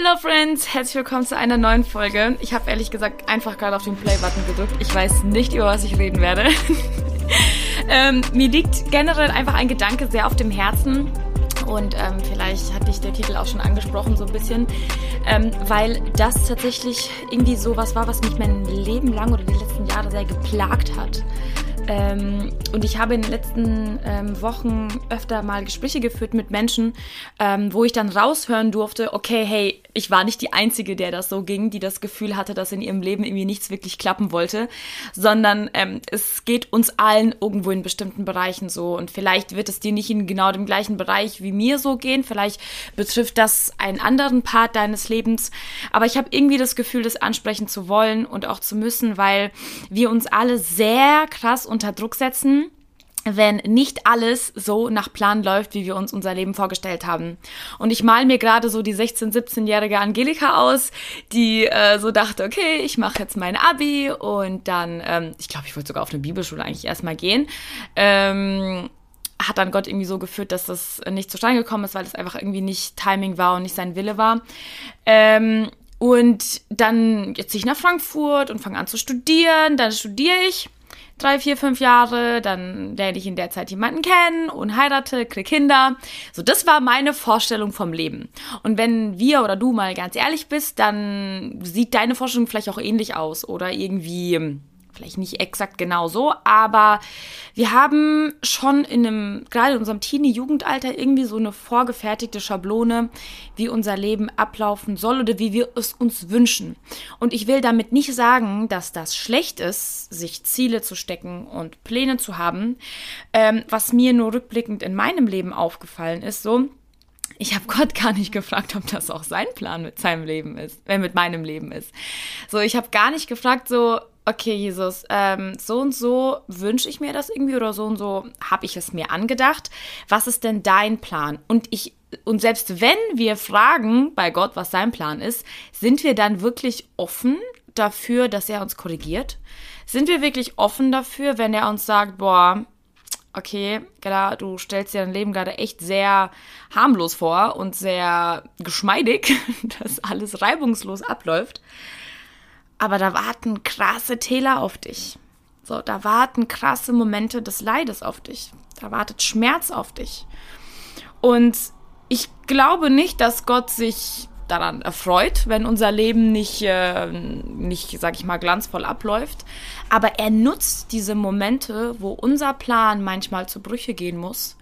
Hello Friends, herzlich willkommen zu einer neuen Folge. Ich habe ehrlich gesagt einfach gerade auf den Play-Button gedrückt. Ich weiß nicht, über was ich reden werde. ähm, mir liegt generell einfach ein Gedanke sehr auf dem Herzen. Und ähm, vielleicht hat dich der Titel auch schon angesprochen, so ein bisschen, ähm, weil das tatsächlich irgendwie so was war, was mich mein Leben lang oder die letzten Jahre sehr geplagt hat. Ähm, und ich habe in den letzten ähm, Wochen öfter mal Gespräche geführt mit Menschen, ähm, wo ich dann raushören durfte, okay, hey, ich war nicht die Einzige, der das so ging, die das Gefühl hatte, dass in ihrem Leben irgendwie nichts wirklich klappen wollte, sondern ähm, es geht uns allen irgendwo in bestimmten Bereichen so. Und vielleicht wird es dir nicht in genau dem gleichen Bereich wie mir so gehen, vielleicht betrifft das einen anderen Part deines Lebens. Aber ich habe irgendwie das Gefühl, das ansprechen zu wollen und auch zu müssen, weil wir uns alle sehr krass unter Druck setzen, wenn nicht alles so nach Plan läuft, wie wir uns unser Leben vorgestellt haben. Und ich mal mir gerade so die 16-, 17-jährige Angelika aus, die äh, so dachte, okay, ich mache jetzt mein Abi und dann, ähm, ich glaube, ich wollte sogar auf eine Bibelschule eigentlich erstmal gehen. Ähm, hat dann Gott irgendwie so geführt, dass das nicht zustande gekommen ist, weil es einfach irgendwie nicht Timing war und nicht sein Wille war. Ähm, und dann jetzt ziehe ich nach Frankfurt und fange an zu studieren, dann studiere ich drei, vier, fünf Jahre, dann lerne ich in der Zeit jemanden kennen und heirate, krieg Kinder. So, das war meine Vorstellung vom Leben. Und wenn wir oder du mal ganz ehrlich bist, dann sieht deine Vorstellung vielleicht auch ähnlich aus oder irgendwie vielleicht nicht exakt genau so, aber wir haben schon in einem, gerade in unserem Teenie-Jugendalter irgendwie so eine vorgefertigte Schablone, wie unser Leben ablaufen soll oder wie wir es uns wünschen. Und ich will damit nicht sagen, dass das schlecht ist, sich Ziele zu stecken und Pläne zu haben. Ähm, was mir nur rückblickend in meinem Leben aufgefallen ist, so, ich habe Gott gar nicht gefragt, ob das auch sein Plan mit seinem Leben ist, äh, mit meinem Leben ist. So, ich habe gar nicht gefragt, so, okay, Jesus, ähm, so und so wünsche ich mir das irgendwie oder so und so habe ich es mir angedacht. Was ist denn dein Plan? Und ich und selbst wenn wir fragen bei Gott, was sein Plan ist, sind wir dann wirklich offen dafür, dass er uns korrigiert? Sind wir wirklich offen dafür, wenn er uns sagt, boah, okay, klar, du stellst dir dein Leben gerade echt sehr harmlos vor und sehr geschmeidig, dass alles reibungslos abläuft. Aber da warten krasse Täler auf dich. So, da warten krasse Momente des Leides auf dich. Da wartet Schmerz auf dich. Und ich glaube nicht, dass Gott sich daran erfreut, wenn unser Leben nicht, äh, nicht, sag ich mal, glanzvoll abläuft. Aber er nutzt diese Momente, wo unser Plan manchmal zu Brüche gehen muss,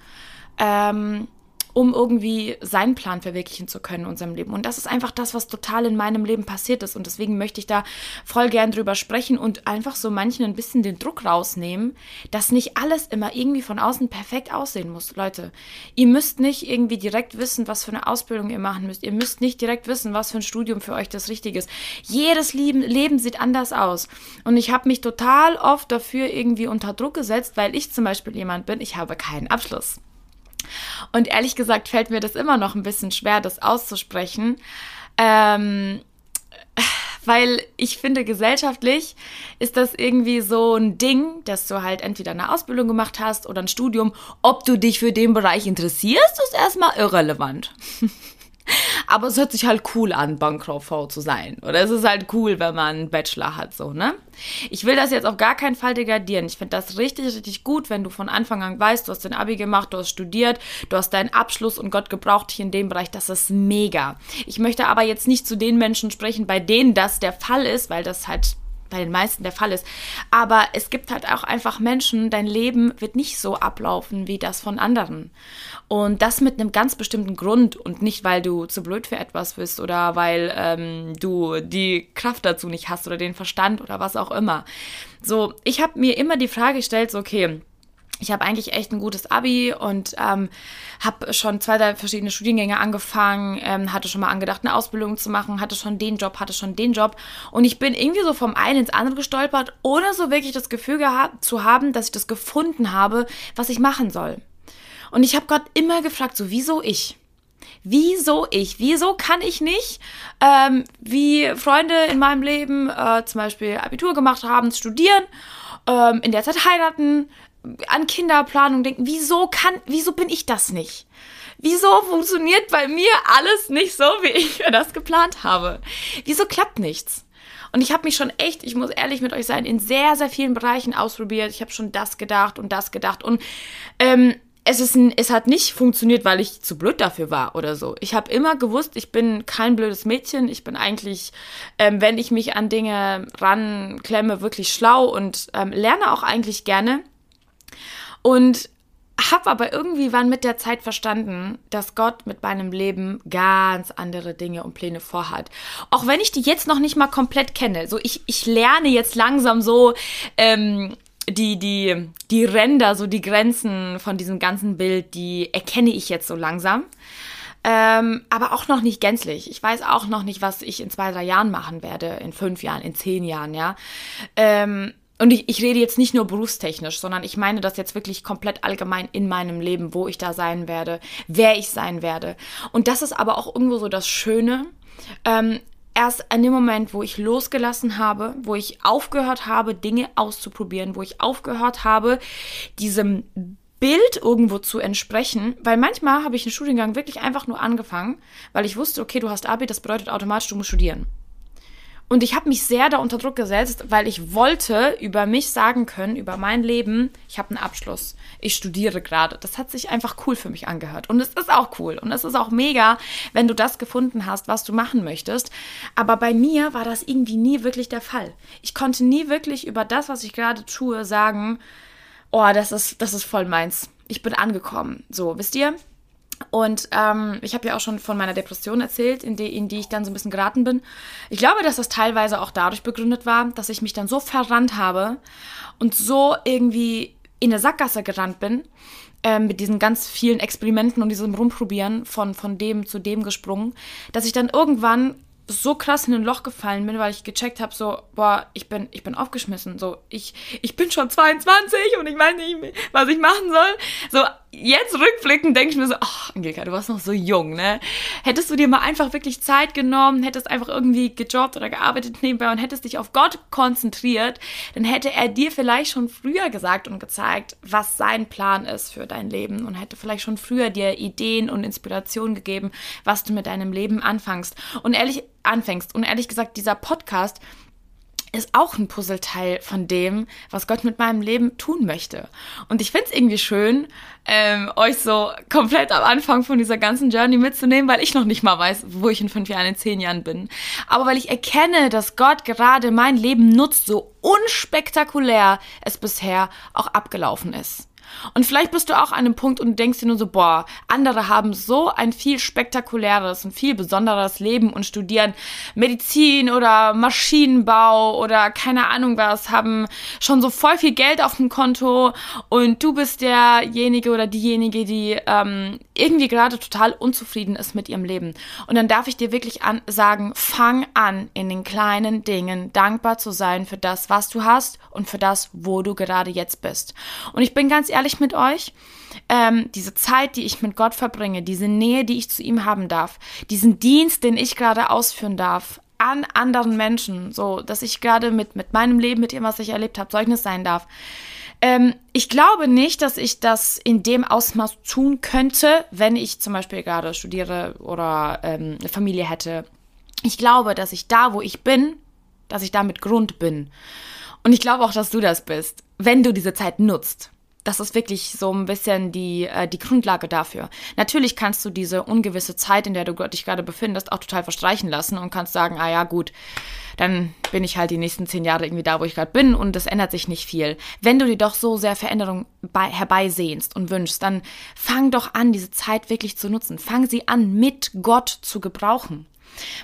ähm, um irgendwie seinen Plan verwirklichen zu können in unserem Leben. Und das ist einfach das, was total in meinem Leben passiert ist. Und deswegen möchte ich da voll gern drüber sprechen und einfach so manchen ein bisschen den Druck rausnehmen, dass nicht alles immer irgendwie von außen perfekt aussehen muss. Leute, ihr müsst nicht irgendwie direkt wissen, was für eine Ausbildung ihr machen müsst. Ihr müsst nicht direkt wissen, was für ein Studium für euch das Richtige ist. Jedes Leben, sieht anders aus. Und ich habe mich total oft dafür irgendwie unter Druck gesetzt, weil ich zum Beispiel jemand bin, ich habe keinen Abschluss. Und ehrlich gesagt fällt mir das immer noch ein bisschen schwer, das auszusprechen. Ähm, weil ich finde, gesellschaftlich ist das irgendwie so ein Ding, dass du halt entweder eine Ausbildung gemacht hast oder ein Studium. Ob du dich für den Bereich interessierst, ist erstmal irrelevant. Aber es hört sich halt cool an, Bankkauffrau zu sein. Oder es ist halt cool, wenn man einen Bachelor hat, so, ne? Ich will das jetzt auf gar keinen Fall degradieren. Ich finde das richtig, richtig gut, wenn du von Anfang an weißt, du hast dein Abi gemacht, du hast studiert, du hast deinen Abschluss und Gott gebraucht dich in dem Bereich. Das ist mega. Ich möchte aber jetzt nicht zu den Menschen sprechen, bei denen das der Fall ist, weil das halt bei den meisten der Fall ist. Aber es gibt halt auch einfach Menschen, dein Leben wird nicht so ablaufen wie das von anderen. Und das mit einem ganz bestimmten Grund und nicht, weil du zu blöd für etwas bist oder weil ähm, du die Kraft dazu nicht hast oder den Verstand oder was auch immer. So, ich habe mir immer die Frage gestellt, so, okay, ich habe eigentlich echt ein gutes Abi und ähm, habe schon zwei, drei verschiedene Studiengänge angefangen, ähm, hatte schon mal angedacht, eine Ausbildung zu machen, hatte schon den Job, hatte schon den Job und ich bin irgendwie so vom einen ins andere gestolpert, ohne so wirklich das Gefühl gehabt zu haben, dass ich das gefunden habe, was ich machen soll. Und ich habe Gott immer gefragt, so wieso ich? Wieso ich? Wieso kann ich nicht, ähm, wie Freunde in meinem Leben äh, zum Beispiel Abitur gemacht haben, studieren, ähm, in der Zeit heiraten, an Kinderplanung denken. Wieso kann, wieso bin ich das nicht? Wieso funktioniert bei mir alles nicht so, wie ich das geplant habe? Wieso klappt nichts? Und ich habe mich schon echt, ich muss ehrlich mit euch sein, in sehr, sehr vielen Bereichen ausprobiert. Ich habe schon das gedacht und das gedacht. Und ähm, es, ist ein, es hat nicht funktioniert, weil ich zu blöd dafür war oder so. Ich habe immer gewusst, ich bin kein blödes Mädchen. Ich bin eigentlich, ähm, wenn ich mich an Dinge ranklemme, wirklich schlau und ähm, lerne auch eigentlich gerne. Und habe aber irgendwann mit der Zeit verstanden, dass Gott mit meinem Leben ganz andere Dinge und Pläne vorhat. Auch wenn ich die jetzt noch nicht mal komplett kenne. So, ich, ich lerne jetzt langsam so ähm, die, die, die Ränder, so die Grenzen von diesem ganzen Bild, die erkenne ich jetzt so langsam. Ähm, aber auch noch nicht gänzlich. Ich weiß auch noch nicht, was ich in zwei, drei Jahren machen werde, in fünf Jahren, in zehn Jahren, ja. Ähm, und ich, ich rede jetzt nicht nur berufstechnisch, sondern ich meine das jetzt wirklich komplett allgemein in meinem Leben, wo ich da sein werde, wer ich sein werde. Und das ist aber auch irgendwo so das Schöne. Ähm, erst in dem Moment, wo ich losgelassen habe, wo ich aufgehört habe, Dinge auszuprobieren, wo ich aufgehört habe, diesem Bild irgendwo zu entsprechen, weil manchmal habe ich einen Studiengang wirklich einfach nur angefangen, weil ich wusste, okay, du hast Abi, das bedeutet automatisch, du musst studieren. Und ich habe mich sehr da unter Druck gesetzt, weil ich wollte über mich sagen können, über mein Leben, ich habe einen Abschluss, ich studiere gerade. Das hat sich einfach cool für mich angehört. Und es ist auch cool. Und es ist auch mega, wenn du das gefunden hast, was du machen möchtest. Aber bei mir war das irgendwie nie wirklich der Fall. Ich konnte nie wirklich über das, was ich gerade tue, sagen, oh, das ist, das ist voll meins. Ich bin angekommen. So, wisst ihr? Und ähm, ich habe ja auch schon von meiner Depression erzählt, in die, in die ich dann so ein bisschen geraten bin. Ich glaube, dass das teilweise auch dadurch begründet war, dass ich mich dann so verrannt habe und so irgendwie in der Sackgasse gerannt bin, ähm, mit diesen ganz vielen Experimenten und diesem Rumprobieren von, von dem zu dem gesprungen, dass ich dann irgendwann so krass in ein Loch gefallen bin, weil ich gecheckt habe, so, boah, ich bin, ich bin aufgeschmissen. So, ich, ich bin schon 22 und ich weiß nicht, was ich machen soll. So, jetzt rückblickend denke ich mir so, ach, Angelika, du warst noch so jung, ne? Hättest du dir mal einfach wirklich Zeit genommen, hättest einfach irgendwie gejobbt oder gearbeitet nebenbei und hättest dich auf Gott konzentriert, dann hätte er dir vielleicht schon früher gesagt und gezeigt, was sein Plan ist für dein Leben und hätte vielleicht schon früher dir Ideen und Inspirationen gegeben, was du mit deinem Leben anfängst. Und ehrlich, anfängst. Und ehrlich gesagt, dieser Podcast ist auch ein Puzzleteil von dem, was Gott mit meinem Leben tun möchte. Und ich finde es irgendwie schön, ähm, euch so komplett am Anfang von dieser ganzen Journey mitzunehmen, weil ich noch nicht mal weiß, wo ich in fünf Jahren, in zehn Jahren bin. Aber weil ich erkenne, dass Gott gerade mein Leben nutzt, so unspektakulär es bisher auch abgelaufen ist. Und vielleicht bist du auch an einem Punkt und denkst dir nur so, boah, andere haben so ein viel spektakuläres und viel besonderes Leben und studieren Medizin oder Maschinenbau oder keine Ahnung was, haben schon so voll viel Geld auf dem Konto und du bist derjenige oder diejenige, die ähm, irgendwie gerade total unzufrieden ist mit ihrem Leben. Und dann darf ich dir wirklich an sagen, fang an, in den kleinen Dingen dankbar zu sein für das, was du hast und für das, wo du gerade jetzt bist. Und ich bin ganz ehrlich mit euch, ähm, diese Zeit, die ich mit Gott verbringe, diese Nähe, die ich zu ihm haben darf, diesen Dienst, den ich gerade ausführen darf, an anderen Menschen, so dass ich gerade mit, mit meinem Leben, mit dem, was ich erlebt habe, Zeugnis sein darf. Ähm, ich glaube nicht, dass ich das in dem Ausmaß tun könnte, wenn ich zum Beispiel gerade studiere oder ähm, eine Familie hätte. Ich glaube, dass ich da, wo ich bin, dass ich da mit Grund bin. Und ich glaube auch, dass du das bist, wenn du diese Zeit nutzt das ist wirklich so ein bisschen die, äh, die Grundlage dafür. Natürlich kannst du diese ungewisse Zeit, in der du dich gerade befindest, auch total verstreichen lassen und kannst sagen, ah ja, gut, dann bin ich halt die nächsten zehn Jahre irgendwie da, wo ich gerade bin und es ändert sich nicht viel. Wenn du dir doch so sehr Veränderung bei, herbeisehnst und wünschst, dann fang doch an, diese Zeit wirklich zu nutzen. Fang sie an, mit Gott zu gebrauchen.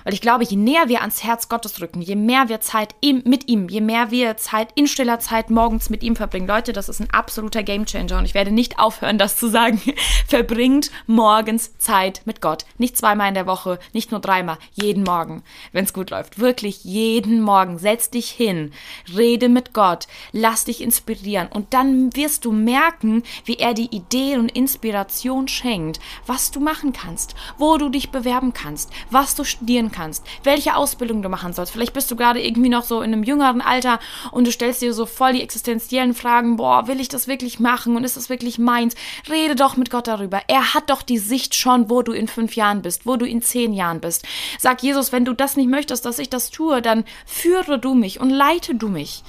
Weil ich glaube, je näher wir ans Herz Gottes rücken, je mehr wir Zeit mit ihm, je mehr wir Zeit in stiller Zeit morgens mit ihm verbringen. Leute, das ist ein absoluter Gamechanger und ich werde nicht aufhören, das zu sagen. Verbringt morgens Zeit mit Gott. Nicht zweimal in der Woche, nicht nur dreimal, jeden Morgen, wenn es gut läuft. Wirklich jeden jeden Morgen. Setz dich hin, rede mit Gott, lass dich inspirieren und dann wirst du merken, wie er die Ideen und Inspiration schenkt, was du machen kannst, wo du dich bewerben kannst, was du studieren kannst, welche Ausbildung du machen sollst. Vielleicht bist du gerade irgendwie noch so in einem jüngeren Alter und du stellst dir so voll die existenziellen Fragen, boah, will ich das wirklich machen und ist das wirklich meins? Rede doch mit Gott darüber. Er hat doch die Sicht schon, wo du in fünf Jahren bist, wo du in zehn Jahren bist. Sag Jesus, wenn du das nicht möchtest, dass ich das tue, dann führe du mich und leite du mich.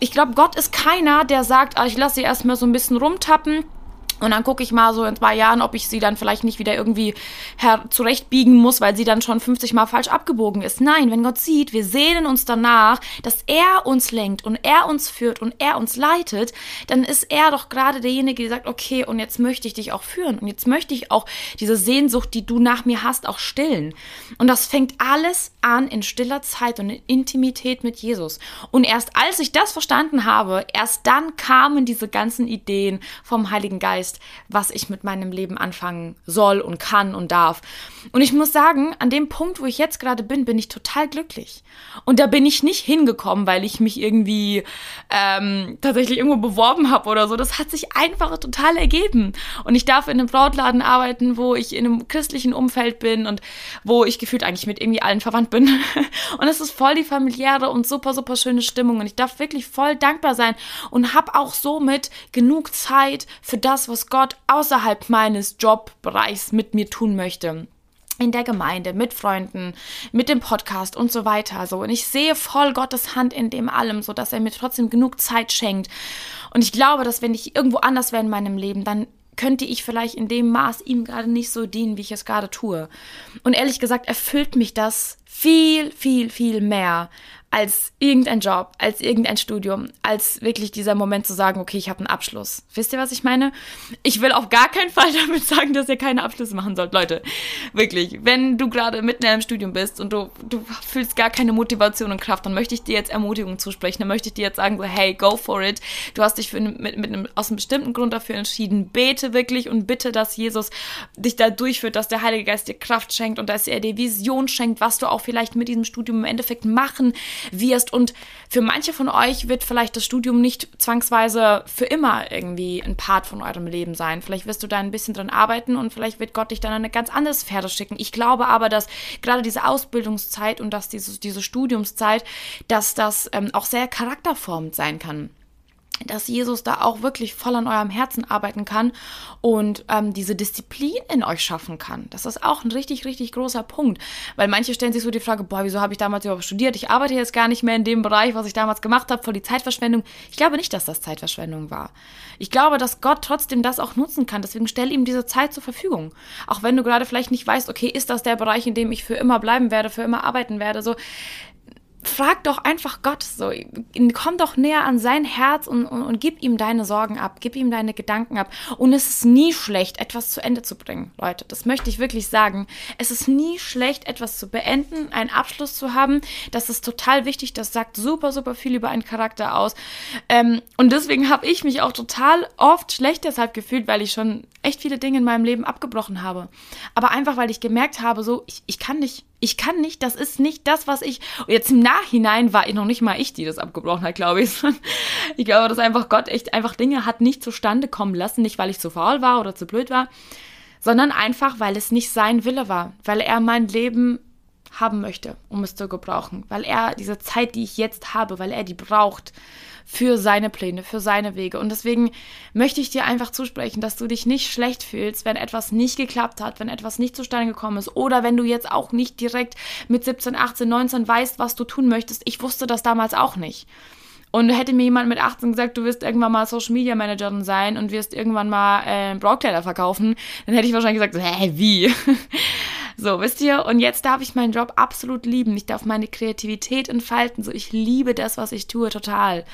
Ich glaube, Gott ist keiner, der sagt, ah, ich lasse sie erstmal so ein bisschen rumtappen und dann gucke ich mal so in zwei Jahren, ob ich sie dann vielleicht nicht wieder irgendwie zurechtbiegen muss, weil sie dann schon 50 Mal falsch abgebogen ist. Nein, wenn Gott sieht, wir sehnen uns danach, dass er uns lenkt und er uns führt und er uns leitet, dann ist er doch gerade derjenige, der sagt, okay, und jetzt möchte ich dich auch führen und jetzt möchte ich auch diese Sehnsucht, die du nach mir hast, auch stillen. Und das fängt alles an in stiller Zeit und in Intimität mit Jesus. Und erst als ich das verstanden habe, erst dann kamen diese ganzen Ideen vom Heiligen Geist weißt, was ich mit meinem Leben anfangen soll und kann und darf. Und ich muss sagen, an dem Punkt, wo ich jetzt gerade bin, bin ich total glücklich. Und da bin ich nicht hingekommen, weil ich mich irgendwie ähm, tatsächlich irgendwo beworben habe oder so. Das hat sich einfach total ergeben. Und ich darf in einem Brautladen arbeiten, wo ich in einem christlichen Umfeld bin und wo ich gefühlt eigentlich mit irgendwie allen verwandt bin. Und es ist voll die familiäre und super, super schöne Stimmung. Und ich darf wirklich voll dankbar sein und habe auch somit genug Zeit für das, was Gott außerhalb meines Jobbereichs mit mir tun möchte in der Gemeinde, mit Freunden, mit dem Podcast und so weiter. So. Und ich sehe voll Gottes Hand in dem allem, so dass er mir trotzdem genug Zeit schenkt. Und ich glaube, dass wenn ich irgendwo anders wäre in meinem Leben, dann könnte ich vielleicht in dem Maß ihm gerade nicht so dienen, wie ich es gerade tue. Und ehrlich gesagt erfüllt mich das viel, viel, viel mehr als irgendein Job, als irgendein Studium, als wirklich dieser Moment zu sagen, okay, ich habe einen Abschluss. Wisst ihr, was ich meine? Ich will auf gar keinen Fall damit sagen, dass ihr keine Abschlüsse machen sollt, Leute. Wirklich, wenn du gerade mitten einem Studium bist und du, du fühlst gar keine Motivation und Kraft, dann möchte ich dir jetzt Ermutigung zusprechen. Dann möchte ich dir jetzt sagen, so, hey, go for it. Du hast dich für, mit, mit einem, aus einem bestimmten Grund dafür entschieden. Bete wirklich und bitte, dass Jesus dich da durchführt, dass der Heilige Geist dir Kraft schenkt und dass er dir Vision schenkt, was du auch vielleicht mit diesem Studium im Endeffekt machen wirst. Und für manche von euch wird vielleicht das Studium nicht zwangsweise für immer irgendwie ein Part von eurem Leben sein. Vielleicht wirst du da ein bisschen dran arbeiten und vielleicht wird Gott dich dann eine ganz andere Sphäre schicken. Ich glaube aber, dass gerade diese Ausbildungszeit und dass diese, diese Studiumszeit, dass das ähm, auch sehr charakterformend sein kann dass Jesus da auch wirklich voll an eurem Herzen arbeiten kann und ähm, diese Disziplin in euch schaffen kann. Das ist auch ein richtig, richtig großer Punkt. Weil manche stellen sich so die Frage, boah, wieso habe ich damals überhaupt studiert? Ich arbeite jetzt gar nicht mehr in dem Bereich, was ich damals gemacht habe, voll die Zeitverschwendung. Ich glaube nicht, dass das Zeitverschwendung war. Ich glaube, dass Gott trotzdem das auch nutzen kann. Deswegen stell ihm diese Zeit zur Verfügung. Auch wenn du gerade vielleicht nicht weißt, okay, ist das der Bereich, in dem ich für immer bleiben werde, für immer arbeiten werde, so frag doch einfach Gott so, komm doch näher an sein Herz und, und, und, gib ihm deine Sorgen ab, gib ihm deine Gedanken ab. Und es ist nie schlecht, etwas zu Ende zu bringen, Leute. Das möchte ich wirklich sagen. Es ist nie schlecht, etwas zu beenden, einen Abschluss zu haben. Das ist total wichtig. Das sagt super, super viel über einen Charakter aus. Ähm, und deswegen habe ich mich auch total oft schlecht deshalb gefühlt, weil ich schon echt viele Dinge in meinem Leben abgebrochen habe. Aber einfach, weil ich gemerkt habe, so, ich, ich kann nicht ich kann nicht, das ist nicht das, was ich. Und jetzt im Nachhinein war ich noch nicht mal ich, die das abgebrochen hat, glaube ich. Ich glaube, dass einfach Gott echt einfach Dinge hat nicht zustande kommen lassen, nicht weil ich zu faul war oder zu blöd war, sondern einfach, weil es nicht sein Wille war, weil er mein Leben haben möchte, um es zu gebrauchen, weil er diese Zeit, die ich jetzt habe, weil er die braucht für seine Pläne, für seine Wege. Und deswegen möchte ich dir einfach zusprechen, dass du dich nicht schlecht fühlst, wenn etwas nicht geklappt hat, wenn etwas nicht zustande gekommen ist oder wenn du jetzt auch nicht direkt mit 17, 18, 19 weißt, was du tun möchtest. Ich wusste das damals auch nicht. Und hätte mir jemand mit 18 gesagt, du wirst irgendwann mal Social Media Managerin sein und wirst irgendwann mal äh, Brautkleider verkaufen, dann hätte ich wahrscheinlich gesagt, hä, wie? so, wisst ihr? Und jetzt darf ich meinen Job absolut lieben. Ich darf meine Kreativität entfalten. So, ich liebe das, was ich tue, total.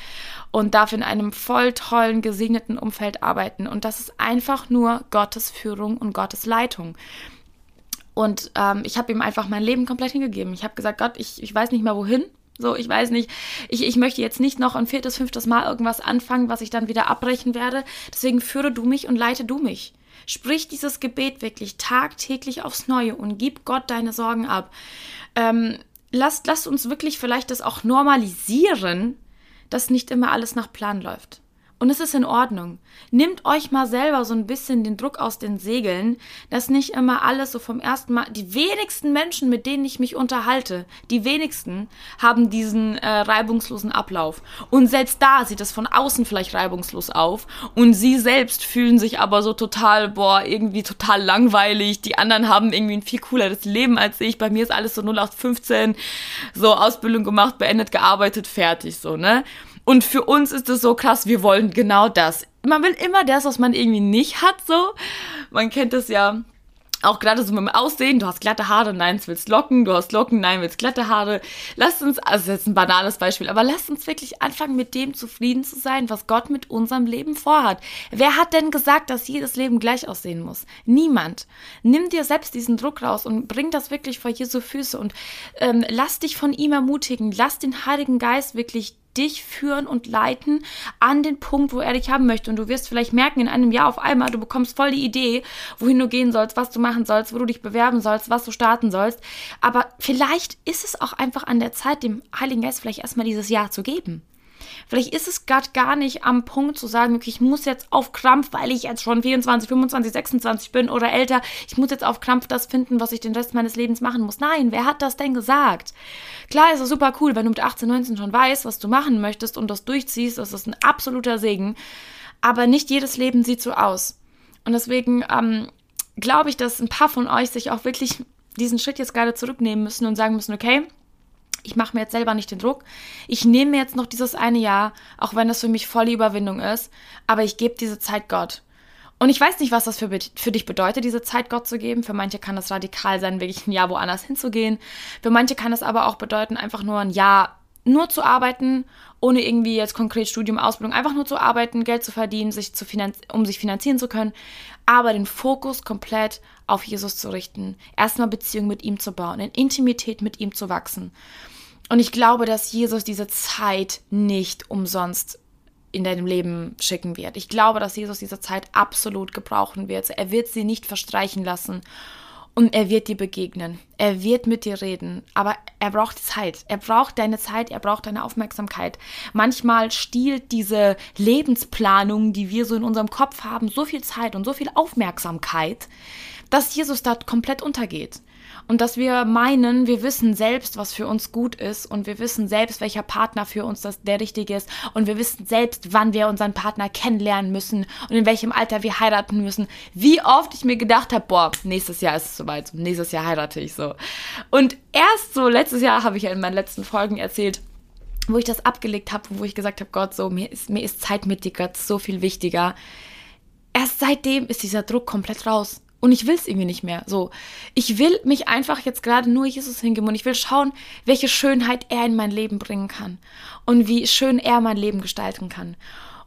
Und darf in einem voll tollen, gesegneten Umfeld arbeiten. Und das ist einfach nur Gottes Führung und Gottes Leitung. Und ähm, ich habe ihm einfach mein Leben komplett hingegeben. Ich habe gesagt, Gott, ich, ich weiß nicht mehr wohin. So, ich weiß nicht, ich, ich möchte jetzt nicht noch ein viertes, fünftes Mal irgendwas anfangen, was ich dann wieder abbrechen werde. Deswegen führe du mich und leite du mich. Sprich dieses Gebet wirklich tagtäglich aufs Neue und gib Gott deine Sorgen ab. Ähm, lasst, lasst uns wirklich vielleicht das auch normalisieren, dass nicht immer alles nach Plan läuft. Und es ist in Ordnung. Nehmt euch mal selber so ein bisschen den Druck aus den Segeln, dass nicht immer alles so vom ersten Mal. Die wenigsten Menschen, mit denen ich mich unterhalte, die wenigsten haben diesen äh, reibungslosen Ablauf. Und selbst da sieht es von außen vielleicht reibungslos auf. Und sie selbst fühlen sich aber so total, boah, irgendwie total langweilig. Die anderen haben irgendwie ein viel cooleres Leben als ich. Bei mir ist alles so 0815, so Ausbildung gemacht, beendet, gearbeitet, fertig, so, ne? Und für uns ist es so krass, wir wollen genau das. Man will immer das, was man irgendwie nicht hat, so. Man kennt das ja auch gerade so mit dem Aussehen, du hast glatte Haare, nein, willst Locken, du hast Locken, nein, willst glatte Haare. Lasst uns, also jetzt ein banales Beispiel, aber lasst uns wirklich anfangen, mit dem zufrieden zu sein, was Gott mit unserem Leben vorhat. Wer hat denn gesagt, dass jedes Leben gleich aussehen muss? Niemand. Nimm dir selbst diesen Druck raus und bring das wirklich vor Jesu Füße und ähm, lass dich von ihm ermutigen, lass den Heiligen Geist wirklich dich führen und leiten an den Punkt, wo er dich haben möchte. Und du wirst vielleicht merken, in einem Jahr auf einmal, du bekommst voll die Idee, wohin du gehen sollst, was du machen sollst, wo du dich bewerben sollst, was du starten sollst. Aber vielleicht ist es auch einfach an der Zeit, dem Heiligen Geist vielleicht erstmal dieses Jahr zu geben. Vielleicht ist es gerade gar nicht am Punkt zu sagen, okay, ich muss jetzt auf Krampf, weil ich jetzt schon 24, 25, 26 bin oder älter, ich muss jetzt auf Krampf das finden, was ich den Rest meines Lebens machen muss. Nein, wer hat das denn gesagt? Klar ist es super cool, wenn du mit 18, 19 schon weißt, was du machen möchtest und das durchziehst, das ist ein absoluter Segen. Aber nicht jedes Leben sieht so aus. Und deswegen ähm, glaube ich, dass ein paar von euch sich auch wirklich diesen Schritt jetzt gerade zurücknehmen müssen und sagen müssen, okay, ich mache mir jetzt selber nicht den Druck. Ich nehme mir jetzt noch dieses eine Jahr, auch wenn das für mich voll die Überwindung ist, aber ich gebe diese Zeit Gott. Und ich weiß nicht, was das für, für dich bedeutet, diese Zeit Gott zu geben. Für manche kann das radikal sein, wirklich ein Jahr woanders hinzugehen. Für manche kann es aber auch bedeuten, einfach nur ein Jahr nur zu arbeiten, ohne irgendwie jetzt konkret Studium, Ausbildung, einfach nur zu arbeiten, Geld zu verdienen, sich zu um sich finanzieren zu können, aber den Fokus komplett auf Jesus zu richten, erstmal Beziehung mit ihm zu bauen, in Intimität mit ihm zu wachsen. Und ich glaube, dass Jesus diese Zeit nicht umsonst in deinem Leben schicken wird. Ich glaube, dass Jesus diese Zeit absolut gebrauchen wird. Er wird sie nicht verstreichen lassen und er wird dir begegnen. Er wird mit dir reden, aber er braucht Zeit. Er braucht deine Zeit, er braucht deine Aufmerksamkeit. Manchmal stiehlt diese Lebensplanung, die wir so in unserem Kopf haben, so viel Zeit und so viel Aufmerksamkeit, dass Jesus da komplett untergeht und dass wir meinen, wir wissen selbst, was für uns gut ist und wir wissen selbst, welcher Partner für uns das, der richtige ist und wir wissen selbst, wann wir unseren Partner kennenlernen müssen und in welchem Alter wir heiraten müssen. Wie oft ich mir gedacht habe, boah, nächstes Jahr ist es soweit, nächstes Jahr heirate ich so. Und erst so letztes Jahr habe ich ja in meinen letzten Folgen erzählt, wo ich das abgelegt habe, wo ich gesagt habe, Gott, so mir ist mir ist Zeit mit dir Gott so viel wichtiger. Erst seitdem ist dieser Druck komplett raus. Und ich will es irgendwie nicht mehr. So, ich will mich einfach jetzt gerade nur Jesus hingeben und ich will schauen, welche Schönheit er in mein Leben bringen kann und wie schön er mein Leben gestalten kann.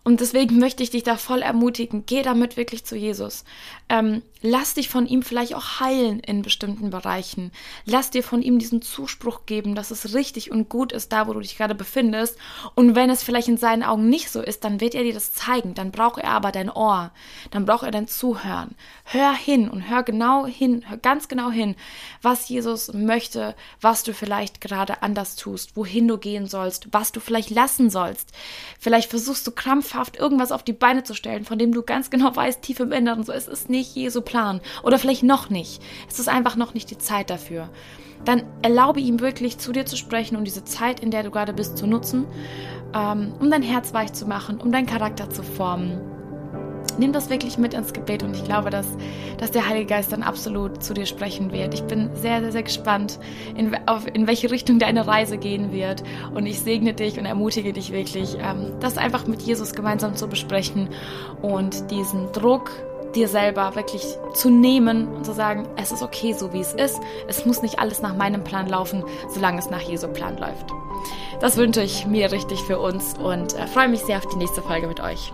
Und deswegen möchte ich dich da voll ermutigen. Geh damit wirklich zu Jesus. Ähm, lass dich von ihm vielleicht auch heilen in bestimmten Bereichen. Lass dir von ihm diesen Zuspruch geben, dass es richtig und gut ist, da wo du dich gerade befindest. Und wenn es vielleicht in seinen Augen nicht so ist, dann wird er dir das zeigen. Dann braucht er aber dein Ohr. Dann braucht er dein Zuhören. Hör hin und hör genau hin, hör ganz genau hin, was Jesus möchte, was du vielleicht gerade anders tust, wohin du gehen sollst, was du vielleicht lassen sollst. Vielleicht versuchst du krampfhaft irgendwas auf die Beine zu stellen, von dem du ganz genau weißt, tief im Inneren, so es ist nicht Jesu Plan oder vielleicht noch nicht. Es ist einfach noch nicht die Zeit dafür. Dann erlaube ihm wirklich zu dir zu sprechen und diese Zeit, in der du gerade bist, zu nutzen, ähm, um dein Herz weich zu machen, um deinen Charakter zu formen nimm das wirklich mit ins Gebet und ich glaube, dass, dass der Heilige Geist dann absolut zu dir sprechen wird. Ich bin sehr, sehr, sehr gespannt, in, auf, in welche Richtung deine Reise gehen wird und ich segne dich und ermutige dich wirklich, ähm, das einfach mit Jesus gemeinsam zu besprechen und diesen Druck dir selber wirklich zu nehmen und zu sagen, es ist okay, so wie es ist. Es muss nicht alles nach meinem Plan laufen, solange es nach Jesu Plan läuft. Das wünsche ich mir richtig für uns und äh, freue mich sehr auf die nächste Folge mit euch.